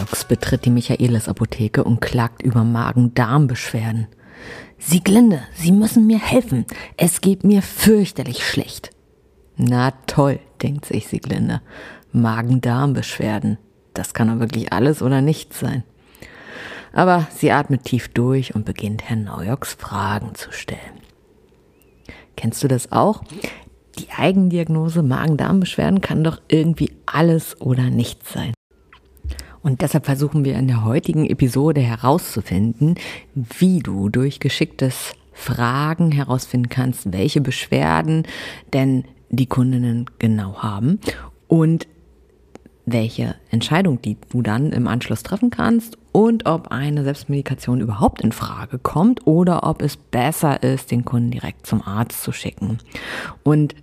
Naujoks betritt die Michaelis-Apotheke und klagt über Magen-Darm-Beschwerden. Sieglinde, Sie müssen mir helfen. Es geht mir fürchterlich schlecht. Na toll, denkt sich Sieglinde. Magen-Darm-Beschwerden. Das kann doch wirklich alles oder nichts sein. Aber sie atmet tief durch und beginnt Herrn Naujoks Fragen zu stellen. Kennst du das auch? Die Eigendiagnose Magen-Darm-Beschwerden kann doch irgendwie alles oder nichts sein. Und deshalb versuchen wir in der heutigen Episode herauszufinden, wie du durch geschicktes Fragen herausfinden kannst, welche Beschwerden denn die Kundinnen genau haben und welche Entscheidung die du dann im Anschluss treffen kannst und ob eine Selbstmedikation überhaupt in Frage kommt oder ob es besser ist, den Kunden direkt zum Arzt zu schicken. Und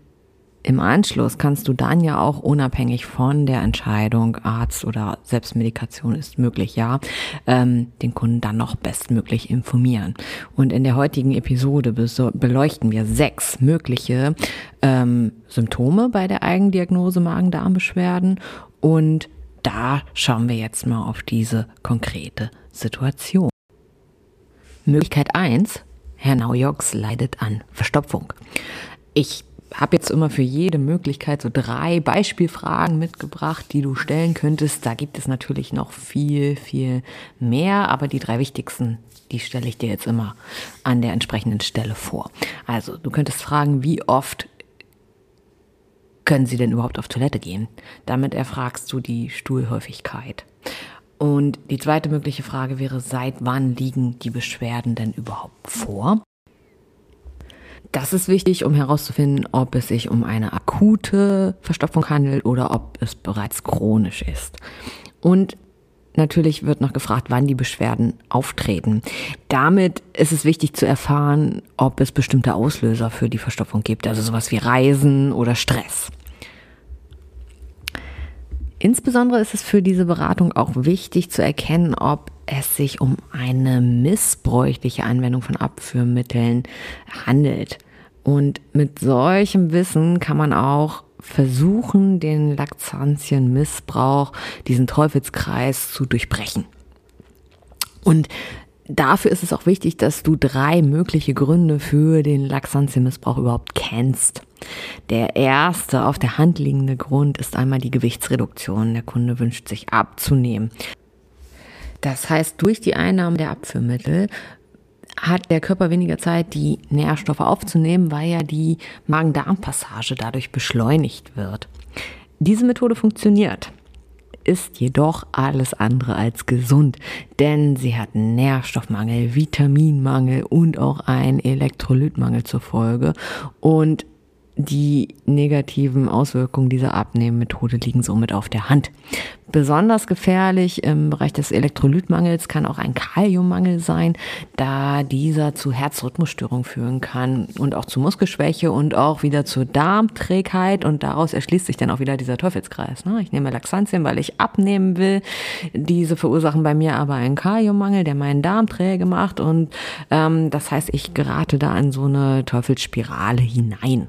im Anschluss kannst du dann ja auch unabhängig von der Entscheidung Arzt oder Selbstmedikation ist möglich, ja, ähm, den Kunden dann noch bestmöglich informieren. Und in der heutigen Episode beleuchten wir sechs mögliche ähm, Symptome bei der Eigendiagnose Magen-Darm-Beschwerden und da schauen wir jetzt mal auf diese konkrete Situation. Möglichkeit eins: Herr Naujoks leidet an Verstopfung. Ich habe jetzt immer für jede Möglichkeit so drei Beispielfragen mitgebracht, die du stellen könntest. Da gibt es natürlich noch viel, viel mehr, aber die drei wichtigsten, die stelle ich dir jetzt immer an der entsprechenden Stelle vor. Also, du könntest fragen, wie oft können sie denn überhaupt auf Toilette gehen? Damit erfragst du die Stuhlhäufigkeit. Und die zweite mögliche Frage wäre, seit wann liegen die Beschwerden denn überhaupt vor? Das ist wichtig, um herauszufinden, ob es sich um eine akute Verstopfung handelt oder ob es bereits chronisch ist. Und natürlich wird noch gefragt, wann die Beschwerden auftreten. Damit ist es wichtig zu erfahren, ob es bestimmte Auslöser für die Verstopfung gibt, also sowas wie Reisen oder Stress. Insbesondere ist es für diese Beratung auch wichtig zu erkennen, ob es sich um eine missbräuchliche Anwendung von Abführmitteln handelt. Und mit solchem Wissen kann man auch versuchen, den Laktantien-Missbrauch, diesen Teufelskreis zu durchbrechen. Und dafür ist es auch wichtig, dass du drei mögliche Gründe für den Laxantienmissbrauch überhaupt kennst. Der erste auf der Hand liegende Grund ist einmal die Gewichtsreduktion. Der Kunde wünscht sich abzunehmen. Das heißt, durch die Einnahme der Abführmittel hat der Körper weniger Zeit, die Nährstoffe aufzunehmen, weil ja die Magen-Darm-Passage dadurch beschleunigt wird. Diese Methode funktioniert ist jedoch alles andere als gesund, denn sie hat Nährstoffmangel, Vitaminmangel und auch einen Elektrolytmangel zur Folge und die negativen Auswirkungen dieser Abnehmmethode liegen somit auf der Hand. Besonders gefährlich im Bereich des Elektrolytmangels kann auch ein Kaliummangel sein, da dieser zu Herzrhythmusstörungen führen kann und auch zu Muskelschwäche und auch wieder zur Darmträgheit und daraus erschließt sich dann auch wieder dieser Teufelskreis. Ne? Ich nehme Laxantien, weil ich abnehmen will. Diese verursachen bei mir aber einen Kaliummangel, der meinen Darm träge macht und ähm, das heißt, ich gerate da in so eine Teufelsspirale hinein.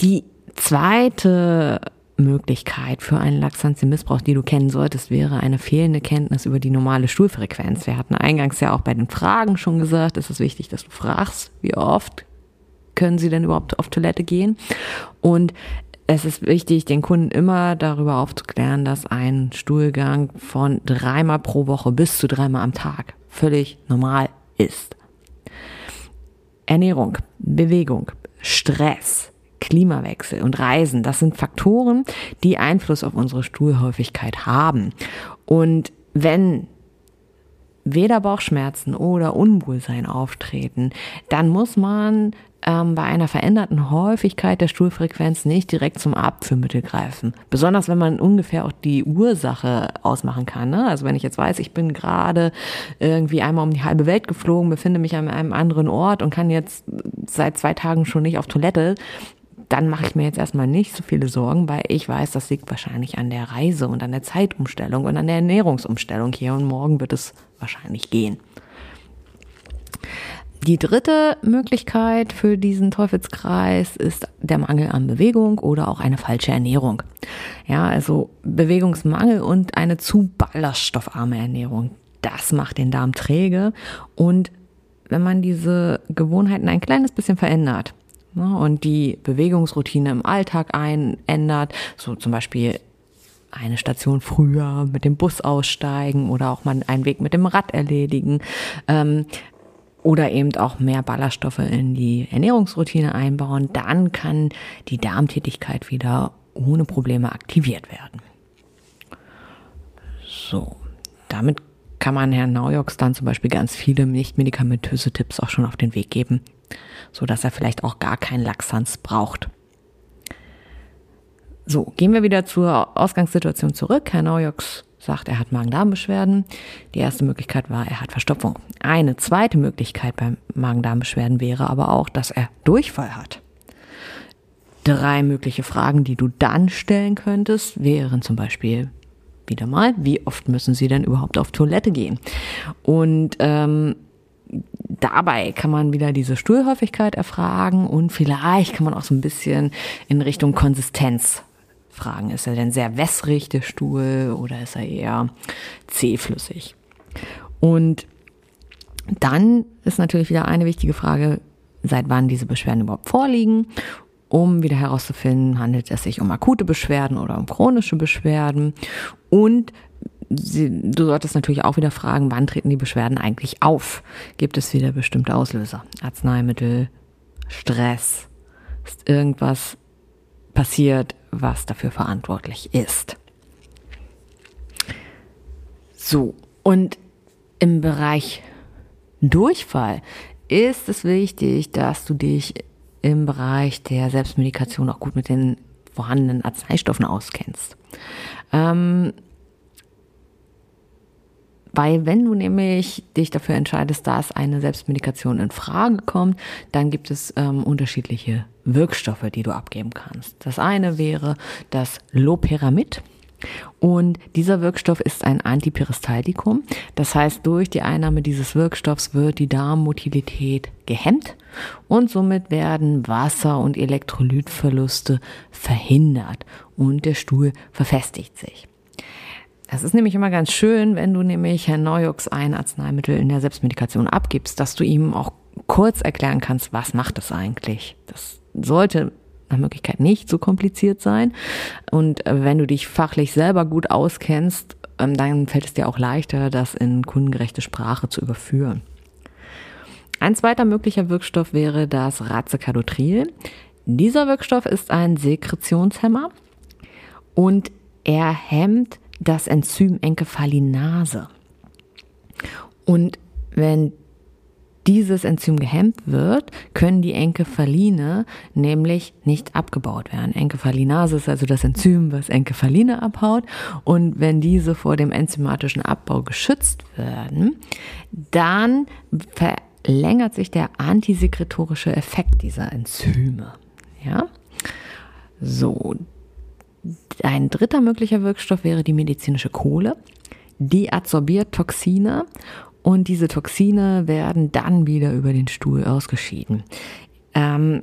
Die zweite Möglichkeit für einen Laxantienmissbrauch, die du kennen solltest, wäre eine fehlende Kenntnis über die normale Stuhlfrequenz. Wir hatten eingangs ja auch bei den Fragen schon gesagt, es ist wichtig, dass du fragst, wie oft können sie denn überhaupt auf Toilette gehen? Und es ist wichtig, den Kunden immer darüber aufzuklären, dass ein Stuhlgang von dreimal pro Woche bis zu dreimal am Tag völlig normal ist. Ernährung, Bewegung, Stress, Klimawechsel und Reisen, das sind Faktoren, die Einfluss auf unsere Stuhlhäufigkeit haben. Und wenn weder Bauchschmerzen oder Unwohlsein auftreten, dann muss man ähm, bei einer veränderten Häufigkeit der Stuhlfrequenz nicht direkt zum Abführmittel greifen. Besonders wenn man ungefähr auch die Ursache ausmachen kann. Ne? Also wenn ich jetzt weiß, ich bin gerade irgendwie einmal um die halbe Welt geflogen, befinde mich an einem anderen Ort und kann jetzt seit zwei Tagen schon nicht auf Toilette, dann mache ich mir jetzt erstmal nicht so viele Sorgen, weil ich weiß, das liegt wahrscheinlich an der Reise und an der Zeitumstellung und an der Ernährungsumstellung hier und morgen wird es wahrscheinlich gehen. Die dritte Möglichkeit für diesen Teufelskreis ist der Mangel an Bewegung oder auch eine falsche Ernährung. Ja, also Bewegungsmangel und eine zu ballaststoffarme Ernährung. Das macht den Darm träge und wenn man diese Gewohnheiten ein kleines bisschen verändert ne, und die Bewegungsroutine im Alltag einändert, so zum Beispiel eine Station früher mit dem Bus aussteigen oder auch mal einen Weg mit dem Rad erledigen, ähm, oder eben auch mehr Ballaststoffe in die Ernährungsroutine einbauen, dann kann die Darmtätigkeit wieder ohne Probleme aktiviert werden. So, damit kann man Herrn Naujoks dann zum Beispiel ganz viele nicht medikamentöse Tipps auch schon auf den Weg geben, so er vielleicht auch gar keinen Laxanz braucht. So, gehen wir wieder zur Ausgangssituation zurück. Herr Naujoks sagt, er hat Magen-Darm-Beschwerden. Die erste Möglichkeit war, er hat Verstopfung. Eine zweite Möglichkeit beim Magen-Darm-Beschwerden wäre aber auch, dass er Durchfall hat. Drei mögliche Fragen, die du dann stellen könntest, wären zum Beispiel wieder mal, wie oft müssen Sie denn überhaupt auf Toilette gehen? Und ähm, dabei kann man wieder diese Stuhlhäufigkeit erfragen und vielleicht kann man auch so ein bisschen in Richtung Konsistenz fragen. Ist er denn sehr wässrig, der Stuhl, oder ist er eher zähflüssig? Und dann ist natürlich wieder eine wichtige Frage, seit wann diese Beschwerden überhaupt vorliegen, um wieder herauszufinden, handelt es sich um akute Beschwerden oder um chronische Beschwerden. Und du solltest natürlich auch wieder fragen, wann treten die Beschwerden eigentlich auf? Gibt es wieder bestimmte Auslöser? Arzneimittel, Stress, ist irgendwas passiert, was dafür verantwortlich ist. So, und im Bereich Durchfall ist es wichtig, dass du dich im Bereich der Selbstmedikation auch gut mit den vorhandenen Arzneistoffen auskennst. Ähm, weil wenn du nämlich dich dafür entscheidest, dass eine Selbstmedikation in Frage kommt, dann gibt es ähm, unterschiedliche Wirkstoffe, die du abgeben kannst. Das eine wäre das Loperamid. Und dieser Wirkstoff ist ein Antiperistaltikum. Das heißt, durch die Einnahme dieses Wirkstoffs wird die Darmmotilität gehemmt und somit werden Wasser- und Elektrolytverluste verhindert und der Stuhl verfestigt sich. Es ist nämlich immer ganz schön, wenn du nämlich Herrn Neujux ein Arzneimittel in der Selbstmedikation abgibst, dass du ihm auch kurz erklären kannst, was macht es eigentlich. Das sollte nach Möglichkeit nicht so kompliziert sein. Und äh, wenn du dich fachlich selber gut auskennst, ähm, dann fällt es dir auch leichter, das in kundengerechte Sprache zu überführen. Ein zweiter möglicher Wirkstoff wäre das Racecadotril. Dieser Wirkstoff ist ein Sekretionshemmer und er hemmt das Enzym Enkephalinase. Und wenn dieses Enzym gehemmt wird, können die Enkephaline nämlich nicht abgebaut werden. Enkephalinase ist also das Enzym, was Enkephaline abhaut. Und wenn diese vor dem enzymatischen Abbau geschützt werden, dann verlängert sich der antisekretorische Effekt dieser Enzyme. Ja? So, ein dritter möglicher Wirkstoff wäre die medizinische Kohle. Die absorbiert Toxine und diese Toxine werden dann wieder über den Stuhl ausgeschieden. Ähm,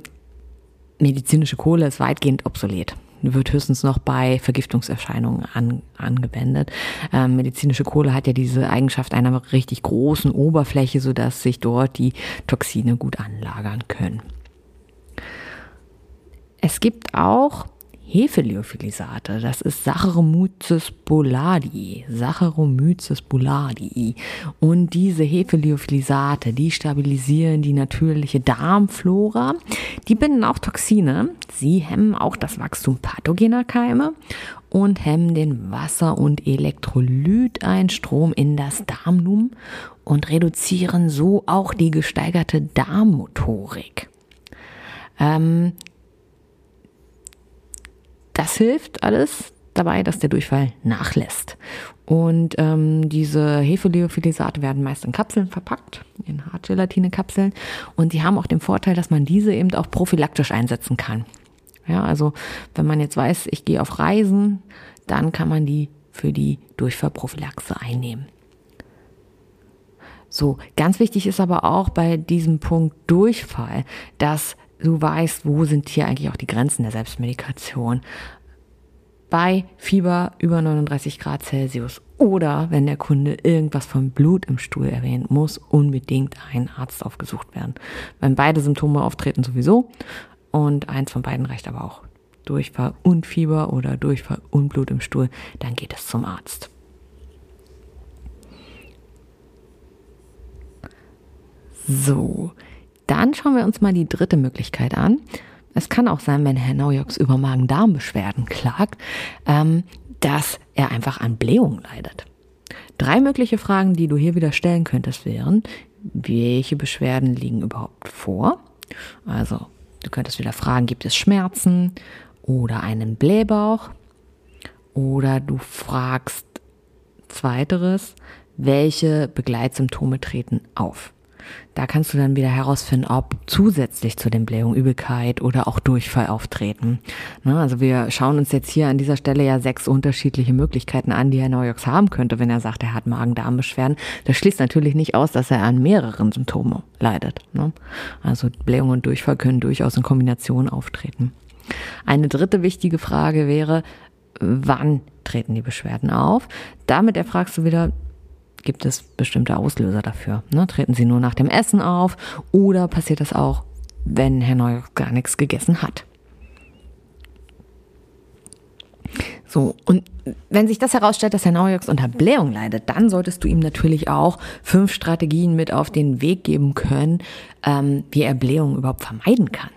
medizinische Kohle ist weitgehend obsolet wird höchstens noch bei Vergiftungserscheinungen an, angewendet. Ähm, medizinische Kohle hat ja diese Eigenschaft einer richtig großen Oberfläche, sodass sich dort die Toxine gut anlagern können. Es gibt auch Hefeliophilizate, das ist Saccharomyces boulardii, Saccharomyces boulardii. Und diese Hefeliophilizate, die stabilisieren die natürliche Darmflora. Die binden auch Toxine. Sie hemmen auch das Wachstum pathogener Keime und hemmen den Wasser- und Elektrolyteinstrom in das Darmnum und reduzieren so auch die gesteigerte Darmmotorik. Ähm, das hilft alles dabei, dass der Durchfall nachlässt. Und ähm, diese Hefeleophilisate werden meist in Kapseln verpackt, in Hartgelatine-Kapseln. Und die haben auch den Vorteil, dass man diese eben auch prophylaktisch einsetzen kann. Ja, also wenn man jetzt weiß, ich gehe auf Reisen, dann kann man die für die Durchfallprophylaxe einnehmen. So, ganz wichtig ist aber auch bei diesem Punkt Durchfall, dass du weißt, wo sind hier eigentlich auch die Grenzen der Selbstmedikation. Bei Fieber über 39 Grad Celsius oder wenn der Kunde irgendwas vom Blut im Stuhl erwähnt, muss unbedingt ein Arzt aufgesucht werden. Wenn beide Symptome auftreten sowieso und eins von beiden reicht aber auch. Durchfall und Fieber oder Durchfall und Blut im Stuhl, dann geht es zum Arzt. So, dann schauen wir uns mal die dritte Möglichkeit an. Es kann auch sein, wenn Herr Naujoks über Magen-Darm-Beschwerden klagt, ähm, dass er einfach an Blähung leidet. Drei mögliche Fragen, die du hier wieder stellen könntest, wären, welche Beschwerden liegen überhaupt vor? Also, du könntest wieder fragen, gibt es Schmerzen oder einen Blähbauch? Oder du fragst zweiteres, welche Begleitsymptome treten auf? Da kannst du dann wieder herausfinden, ob zusätzlich zu den Blähungen Übelkeit oder auch Durchfall auftreten. Ne, also wir schauen uns jetzt hier an dieser Stelle ja sechs unterschiedliche Möglichkeiten an, die Herr Neujoks haben könnte, wenn er sagt, er hat Magen-Darm-Beschwerden. Das schließt natürlich nicht aus, dass er an mehreren Symptomen leidet. Ne? Also Blähung und Durchfall können durchaus in Kombination auftreten. Eine dritte wichtige Frage wäre, wann treten die Beschwerden auf? Damit erfragst du wieder, gibt es bestimmte Auslöser dafür. Ne? Treten sie nur nach dem Essen auf oder passiert das auch, wenn Herr Neu gar nichts gegessen hat? So, und wenn sich das herausstellt, dass Herr Neujoks unter Blähung leidet, dann solltest du ihm natürlich auch fünf Strategien mit auf den Weg geben können, ähm, wie er Blähung überhaupt vermeiden kann.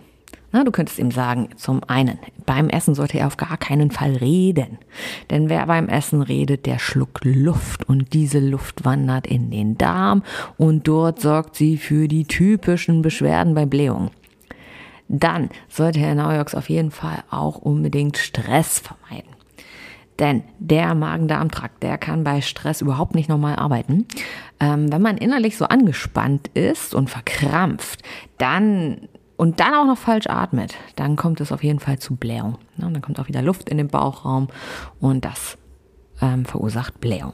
Na, du könntest ihm sagen, zum einen, beim Essen sollte er auf gar keinen Fall reden. Denn wer beim Essen redet, der schluckt Luft und diese Luft wandert in den Darm und dort sorgt sie für die typischen Beschwerden bei Blähung. Dann sollte Herr Naujoks auf jeden Fall auch unbedingt Stress vermeiden. Denn der Magen-Darm-Trakt, der kann bei Stress überhaupt nicht normal arbeiten. Ähm, wenn man innerlich so angespannt ist und verkrampft, dann und dann auch noch falsch atmet, dann kommt es auf jeden Fall zu Blähung. Ja, dann kommt auch wieder Luft in den Bauchraum und das ähm, verursacht Blähung.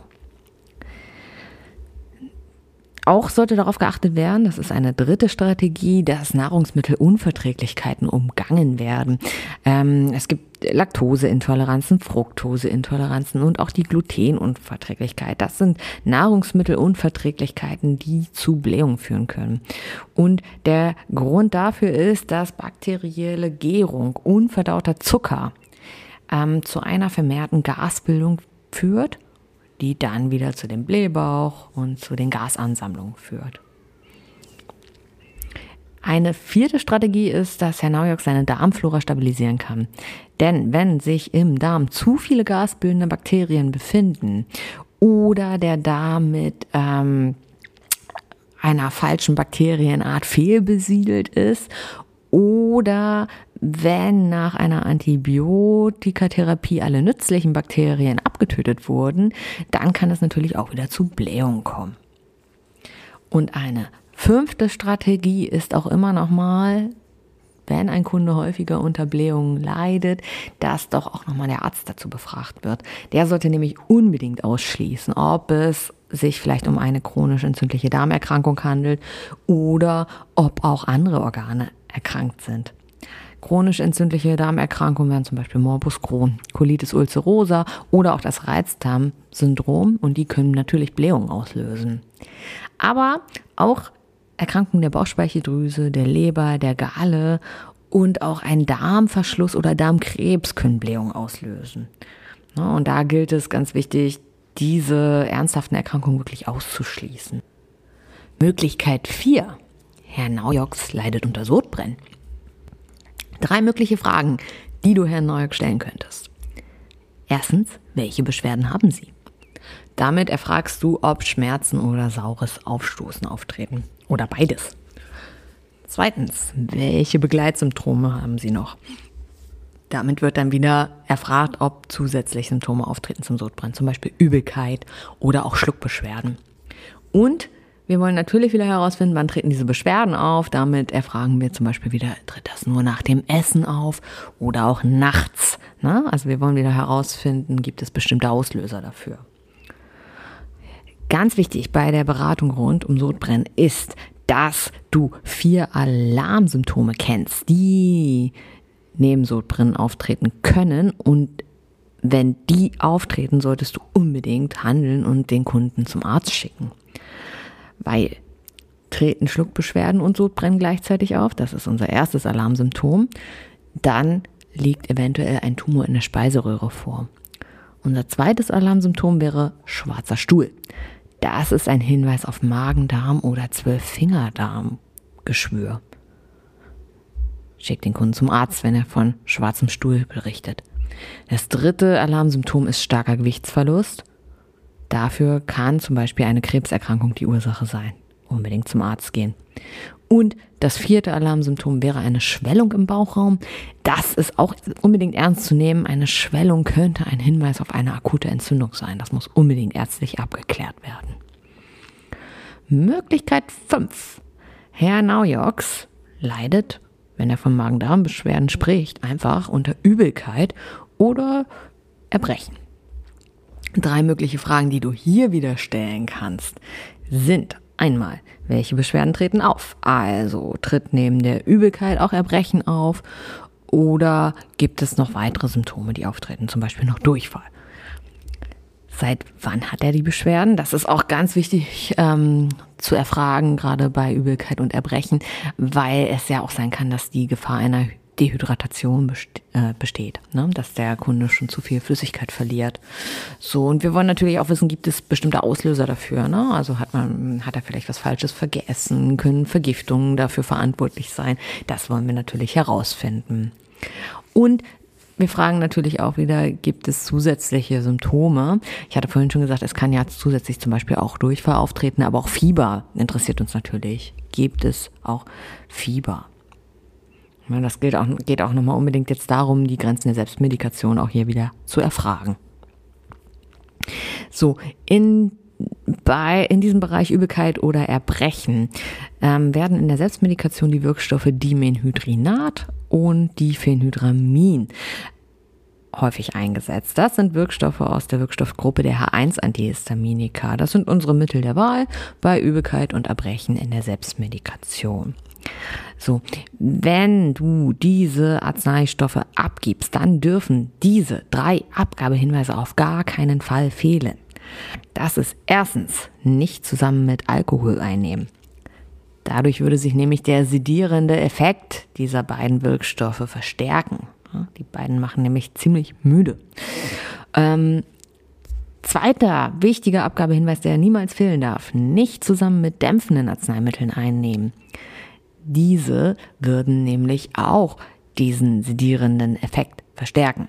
Auch sollte darauf geachtet werden, das ist eine dritte Strategie, dass Nahrungsmittelunverträglichkeiten umgangen werden. Ähm, es gibt Laktoseintoleranzen, Fructoseintoleranzen und auch die Glutenunverträglichkeit. Das sind Nahrungsmittelunverträglichkeiten, die zu Blähung führen können. Und der Grund dafür ist, dass bakterielle Gärung unverdauter Zucker ähm, zu einer vermehrten Gasbildung führt die dann wieder zu dem Blähbauch und zu den Gasansammlungen führt. Eine vierte Strategie ist, dass Herr Naujok seine Darmflora stabilisieren kann. Denn wenn sich im Darm zu viele gasbildende Bakterien befinden oder der Darm mit ähm, einer falschen Bakterienart fehlbesiedelt ist oder wenn nach einer Antibiotikatherapie alle nützlichen Bakterien abgetötet wurden, dann kann es natürlich auch wieder zu Blähungen kommen. Und eine fünfte Strategie ist auch immer nochmal, wenn ein Kunde häufiger unter Blähungen leidet, dass doch auch nochmal der Arzt dazu befragt wird. Der sollte nämlich unbedingt ausschließen, ob es sich vielleicht um eine chronisch entzündliche Darmerkrankung handelt oder ob auch andere Organe erkrankt sind. Chronisch entzündliche Darmerkrankungen wären zum Beispiel Morbus Crohn, Colitis ulcerosa oder auch das Reizdarmsyndrom und die können natürlich Blähungen auslösen. Aber auch Erkrankungen der Bauchspeicheldrüse, der Leber, der Galle und auch ein Darmverschluss oder Darmkrebs können Blähungen auslösen. Und da gilt es ganz wichtig, diese ernsthaften Erkrankungen wirklich auszuschließen. Möglichkeit 4. Herr Naujoks leidet unter Sodbrennen. Drei mögliche Fragen, die du Herrn Neujock stellen könntest. Erstens, welche Beschwerden haben Sie? Damit erfragst du, ob Schmerzen oder saures Aufstoßen auftreten oder beides. Zweitens, welche Begleitsymptome haben Sie noch? Damit wird dann wieder erfragt, ob zusätzlich Symptome auftreten zum Sodbrennen, zum Beispiel Übelkeit oder auch Schluckbeschwerden. Und wir wollen natürlich wieder herausfinden, wann treten diese Beschwerden auf. Damit erfragen wir zum Beispiel wieder, tritt das nur nach dem Essen auf oder auch nachts. Na? Also wir wollen wieder herausfinden, gibt es bestimmte Auslöser dafür. Ganz wichtig bei der Beratung rund um Sodbrennen ist, dass du vier Alarmsymptome kennst, die neben Sodbrennen auftreten können und wenn die auftreten, solltest du unbedingt handeln und den Kunden zum Arzt schicken. Weil treten Schluckbeschwerden und Sodbrennen gleichzeitig auf, das ist unser erstes Alarmsymptom, dann liegt eventuell ein Tumor in der Speiseröhre vor. Unser zweites Alarmsymptom wäre schwarzer Stuhl. Das ist ein Hinweis auf Magen-Darm oder Zwölffingerdarm-Geschwür. Schickt den Kunden zum Arzt, wenn er von schwarzem Stuhl berichtet. Das dritte Alarmsymptom ist starker Gewichtsverlust. Dafür kann zum Beispiel eine Krebserkrankung die Ursache sein. Unbedingt zum Arzt gehen. Und das vierte Alarmsymptom wäre eine Schwellung im Bauchraum. Das ist auch unbedingt ernst zu nehmen. Eine Schwellung könnte ein Hinweis auf eine akute Entzündung sein. Das muss unbedingt ärztlich abgeklärt werden. Möglichkeit 5. Herr Naujoks leidet, wenn er von Magen-Darm-Beschwerden spricht, einfach unter Übelkeit oder Erbrechen. Drei mögliche Fragen, die du hier wieder stellen kannst, sind einmal, welche Beschwerden treten auf? Also tritt neben der Übelkeit auch Erbrechen auf oder gibt es noch weitere Symptome, die auftreten, zum Beispiel noch Durchfall? Seit wann hat er die Beschwerden? Das ist auch ganz wichtig ähm, zu erfragen, gerade bei Übelkeit und Erbrechen, weil es ja auch sein kann, dass die Gefahr einer Dehydratation äh, besteht, ne? dass der Kunde schon zu viel Flüssigkeit verliert. So, und wir wollen natürlich auch wissen, gibt es bestimmte Auslöser dafür? Ne? Also hat man, hat er vielleicht was Falsches vergessen? Können Vergiftungen dafür verantwortlich sein? Das wollen wir natürlich herausfinden. Und wir fragen natürlich auch wieder, gibt es zusätzliche Symptome? Ich hatte vorhin schon gesagt, es kann ja zusätzlich zum Beispiel auch Durchfall auftreten, aber auch Fieber interessiert uns natürlich. Gibt es auch Fieber? Das geht auch, geht auch nochmal unbedingt jetzt darum, die Grenzen der Selbstmedikation auch hier wieder zu erfragen. So, in, bei, in diesem Bereich Übelkeit oder Erbrechen ähm, werden in der Selbstmedikation die Wirkstoffe Dimenhydrinat und Diphenhydramin häufig eingesetzt. Das sind Wirkstoffe aus der Wirkstoffgruppe der H1-Antihistaminika. Das sind unsere Mittel der Wahl bei Übelkeit und Erbrechen in der Selbstmedikation. So, wenn du diese Arzneistoffe abgibst, dann dürfen diese drei Abgabehinweise auf gar keinen Fall fehlen. Das ist erstens nicht zusammen mit Alkohol einnehmen. Dadurch würde sich nämlich der sedierende Effekt dieser beiden Wirkstoffe verstärken. Die beiden machen nämlich ziemlich müde. Ähm, zweiter wichtiger Abgabehinweis, der niemals fehlen darf, nicht zusammen mit dämpfenden Arzneimitteln einnehmen. Diese würden nämlich auch diesen sedierenden Effekt verstärken.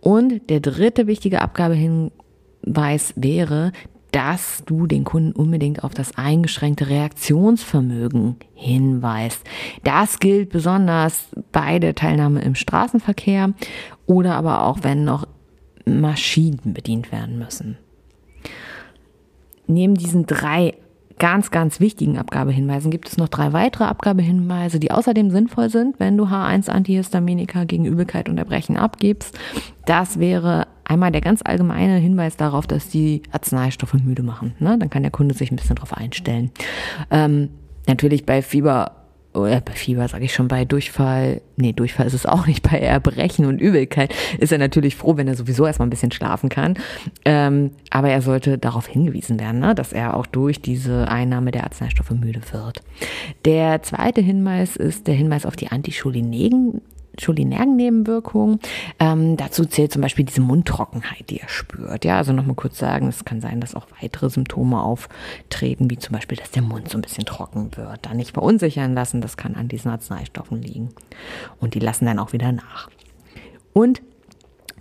Und der dritte wichtige Abgabehinweis wäre, dass du den Kunden unbedingt auf das eingeschränkte Reaktionsvermögen hinweist. Das gilt besonders bei der Teilnahme im Straßenverkehr oder aber auch wenn noch Maschinen bedient werden müssen. Neben diesen drei ganz, ganz wichtigen Abgabehinweisen gibt es noch drei weitere Abgabehinweise, die außerdem sinnvoll sind, wenn du H1-Antihistaminika gegen Übelkeit und Erbrechen abgibst. Das wäre einmal der ganz allgemeine Hinweis darauf, dass die Arzneistoffe müde machen. Ne? Dann kann der Kunde sich ein bisschen darauf einstellen. Ähm, natürlich bei Fieber oder bei Fieber sage ich schon, bei Durchfall, nee, Durchfall ist es auch nicht, bei Erbrechen und Übelkeit ist er natürlich froh, wenn er sowieso erstmal ein bisschen schlafen kann. Ähm, aber er sollte darauf hingewiesen werden, ne, dass er auch durch diese Einnahme der Arzneistoffe müde wird. Der zweite Hinweis ist der Hinweis auf die Anticholinegen Cholinergen-Nebenwirkungen. Ähm, dazu zählt zum Beispiel diese Mundtrockenheit, die er spürt. Ja, also nochmal kurz sagen, es kann sein, dass auch weitere Symptome auftreten, wie zum Beispiel, dass der Mund so ein bisschen trocken wird. Da nicht verunsichern lassen, das kann an diesen Arzneistoffen liegen. Und die lassen dann auch wieder nach. Und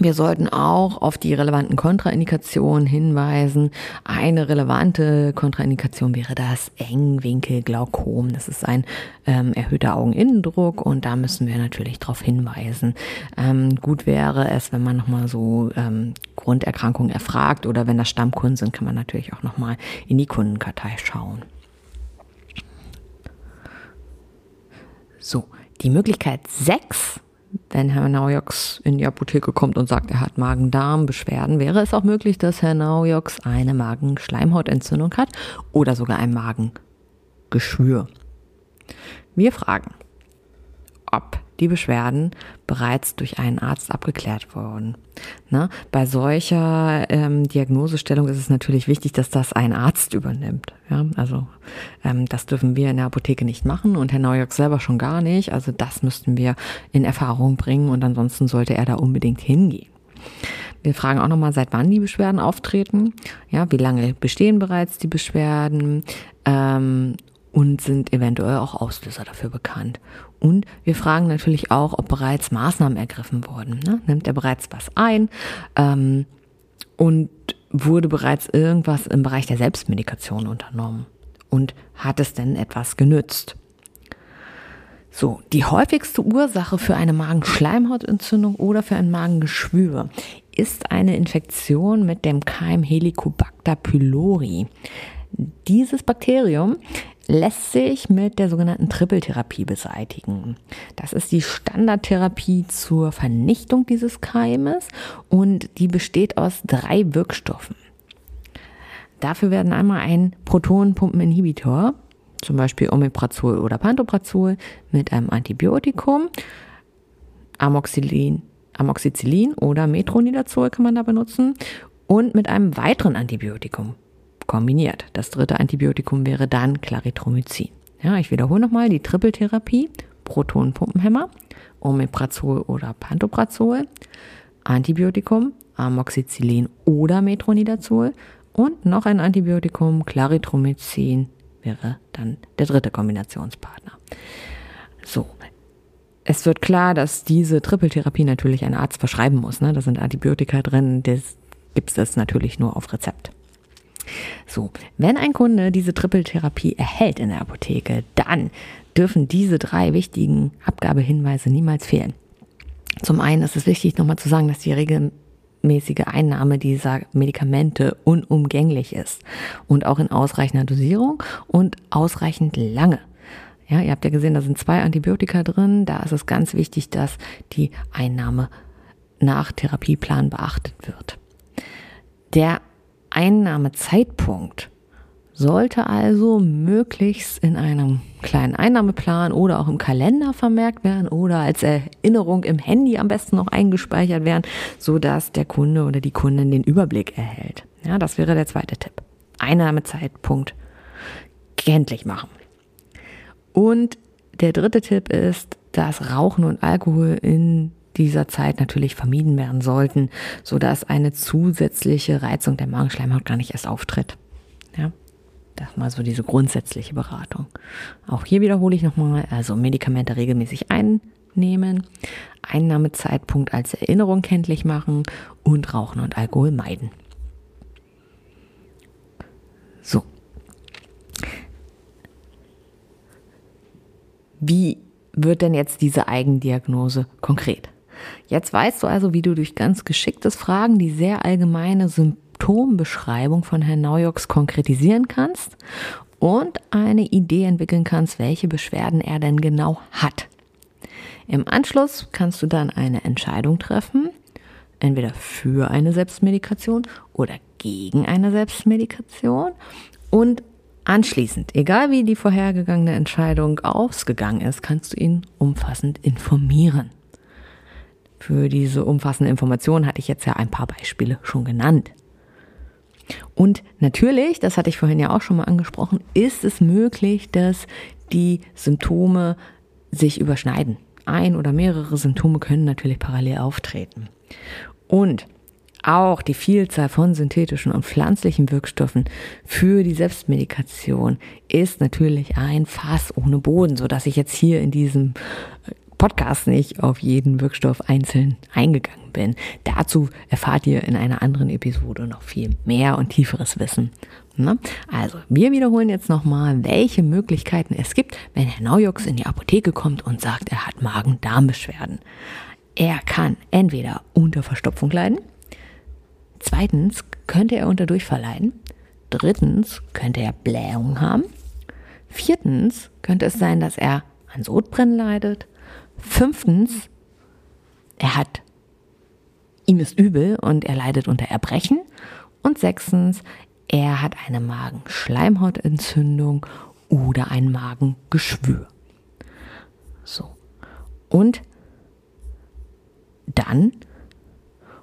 wir sollten auch auf die relevanten Kontraindikationen hinweisen. Eine relevante Kontraindikation wäre das Engwinkelglaukom. Das ist ein ähm, erhöhter Augeninnendruck und da müssen wir natürlich darauf hinweisen. Ähm, gut wäre es, wenn man nochmal so ähm, Grunderkrankungen erfragt oder wenn das Stammkunden sind, kann man natürlich auch nochmal in die Kundenkartei schauen. So, die Möglichkeit 6 wenn Herr Naujoks in die Apotheke kommt und sagt, er hat Magen-Darm-Beschwerden, wäre es auch möglich, dass Herr Naujoks eine Magenschleimhautentzündung hat oder sogar ein Magengeschwür. Wir fragen, ob die Beschwerden bereits durch einen Arzt abgeklärt wurden. Ne? Bei solcher ähm, Diagnosestellung ist es natürlich wichtig, dass das ein Arzt übernimmt. Ja? Also ähm, das dürfen wir in der Apotheke nicht machen und Herr Neujock selber schon gar nicht. Also das müssten wir in Erfahrung bringen und ansonsten sollte er da unbedingt hingehen. Wir fragen auch nochmal, seit wann die Beschwerden auftreten. Ja, wie lange bestehen bereits die Beschwerden? Ähm, und sind eventuell auch Auslöser dafür bekannt. Und wir fragen natürlich auch, ob bereits Maßnahmen ergriffen wurden. Ne? Nimmt er bereits was ein ähm, und wurde bereits irgendwas im Bereich der Selbstmedikation unternommen? Und hat es denn etwas genützt? So, die häufigste Ursache für eine Magenschleimhautentzündung oder für ein Magengeschwür ist eine Infektion mit dem Keim Helicobacter pylori. Dieses Bakterium lässt sich mit der sogenannten Trippeltherapie beseitigen. Das ist die Standardtherapie zur Vernichtung dieses Keimes und die besteht aus drei Wirkstoffen. Dafür werden einmal ein Protonenpumpeninhibitor, zum Beispiel Omeprazol oder Pantoprazol, mit einem Antibiotikum, Amoxicillin, Amoxicillin oder Metronidazol kann man da benutzen und mit einem weiteren Antibiotikum, kombiniert. Das dritte Antibiotikum wäre dann Claritromycin. Ja, ich wiederhole nochmal die Trippeltherapie, Protonenpumpenhemmer, Omeprazol oder Pantoprazol, Antibiotikum, Amoxicillin oder Metronidazol und noch ein Antibiotikum, Claritromycin wäre dann der dritte Kombinationspartner. So. Es wird klar, dass diese Trippeltherapie natürlich ein Arzt verschreiben muss. Ne? Da sind Antibiotika drin, das gibt es natürlich nur auf Rezept. So, wenn ein Kunde diese Trippeltherapie erhält in der Apotheke, dann dürfen diese drei wichtigen Abgabehinweise niemals fehlen. Zum einen ist es wichtig, nochmal zu sagen, dass die regelmäßige Einnahme dieser Medikamente unumgänglich ist und auch in ausreichender Dosierung und ausreichend lange. Ja, ihr habt ja gesehen, da sind zwei Antibiotika drin. Da ist es ganz wichtig, dass die Einnahme nach Therapieplan beachtet wird. Der Einnahmezeitpunkt sollte also möglichst in einem kleinen Einnahmeplan oder auch im Kalender vermerkt werden oder als Erinnerung im Handy am besten noch eingespeichert werden, so dass der Kunde oder die Kundin den Überblick erhält. Ja, das wäre der zweite Tipp. Einnahmezeitpunkt kenntlich machen. Und der dritte Tipp ist, dass Rauchen und Alkohol in dieser Zeit natürlich vermieden werden sollten, so dass eine zusätzliche Reizung der Magenschleimhaut gar nicht erst auftritt. Ja, das mal so diese grundsätzliche Beratung. Auch hier wiederhole ich nochmal, also Medikamente regelmäßig einnehmen, Einnahmezeitpunkt als Erinnerung kenntlich machen und Rauchen und Alkohol meiden. So. Wie wird denn jetzt diese Eigendiagnose konkret? Jetzt weißt du also, wie du durch ganz geschicktes Fragen die sehr allgemeine Symptombeschreibung von Herrn Naujoks konkretisieren kannst und eine Idee entwickeln kannst, welche Beschwerden er denn genau hat. Im Anschluss kannst du dann eine Entscheidung treffen, entweder für eine Selbstmedikation oder gegen eine Selbstmedikation und Anschließend, egal wie die vorhergegangene Entscheidung ausgegangen ist, kannst du ihn umfassend informieren. Für diese umfassende Information hatte ich jetzt ja ein paar Beispiele schon genannt. Und natürlich, das hatte ich vorhin ja auch schon mal angesprochen, ist es möglich, dass die Symptome sich überschneiden. Ein oder mehrere Symptome können natürlich parallel auftreten. Und auch die Vielzahl von synthetischen und pflanzlichen Wirkstoffen für die Selbstmedikation ist natürlich ein Fass ohne Boden, so dass ich jetzt hier in diesem Podcast nicht auf jeden Wirkstoff einzeln eingegangen bin. Dazu erfahrt ihr in einer anderen Episode noch viel mehr und tieferes Wissen. Ne? Also, wir wiederholen jetzt nochmal, welche Möglichkeiten es gibt, wenn Herr Naujoks in die Apotheke kommt und sagt, er hat Magen-Darm-Beschwerden. Er kann entweder unter Verstopfung leiden, zweitens könnte er unter Durchfall leiden, drittens könnte er Blähungen haben, viertens könnte es sein, dass er an Sodbrennen leidet, Fünftens er hat, ihm ist übel und er leidet unter Erbrechen. Und sechstens, er hat eine Magenschleimhautentzündung oder ein Magengeschwür. So. Und dann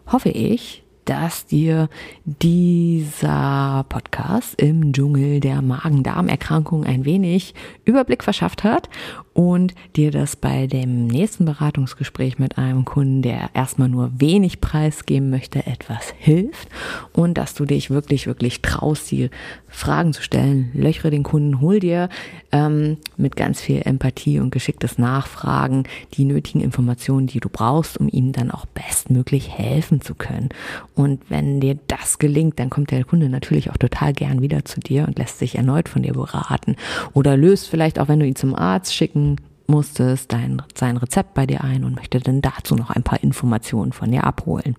hoffe ich, dass dir dieser Podcast im Dschungel der Magen-Darm-Erkrankung ein wenig Überblick verschafft hat und dir das bei dem nächsten Beratungsgespräch mit einem Kunden, der erstmal nur wenig preisgeben möchte, etwas hilft und dass du dich wirklich, wirklich traust, die Fragen zu stellen. Löchere den Kunden, hol dir ähm, mit ganz viel Empathie und geschicktes Nachfragen die nötigen Informationen, die du brauchst, um ihm dann auch bestmöglich helfen zu können. Und wenn dir das gelingt, dann kommt der Kunde natürlich auch total gern wieder zu dir und lässt sich erneut von dir beraten oder löst vielleicht auch, wenn du ihn zum Arzt schicken musstest dein, sein Rezept bei dir ein und möchte dann dazu noch ein paar Informationen von dir abholen.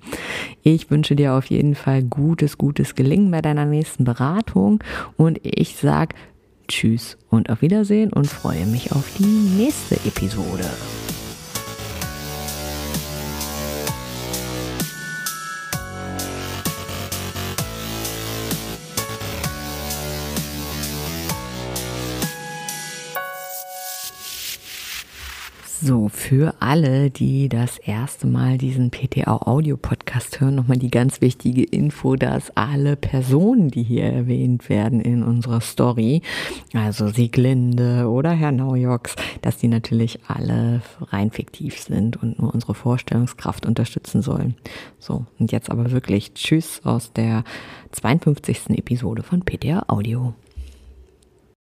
Ich wünsche dir auf jeden Fall gutes, gutes Gelingen bei deiner nächsten Beratung und ich sag Tschüss und auf Wiedersehen und freue mich auf die nächste Episode. So, für alle, die das erste Mal diesen PTA Audio Podcast hören, nochmal die ganz wichtige Info, dass alle Personen, die hier erwähnt werden in unserer Story, also Sieglinde oder Herr Naujoks, dass die natürlich alle rein fiktiv sind und nur unsere Vorstellungskraft unterstützen sollen. So, und jetzt aber wirklich Tschüss aus der 52. Episode von PTA Audio.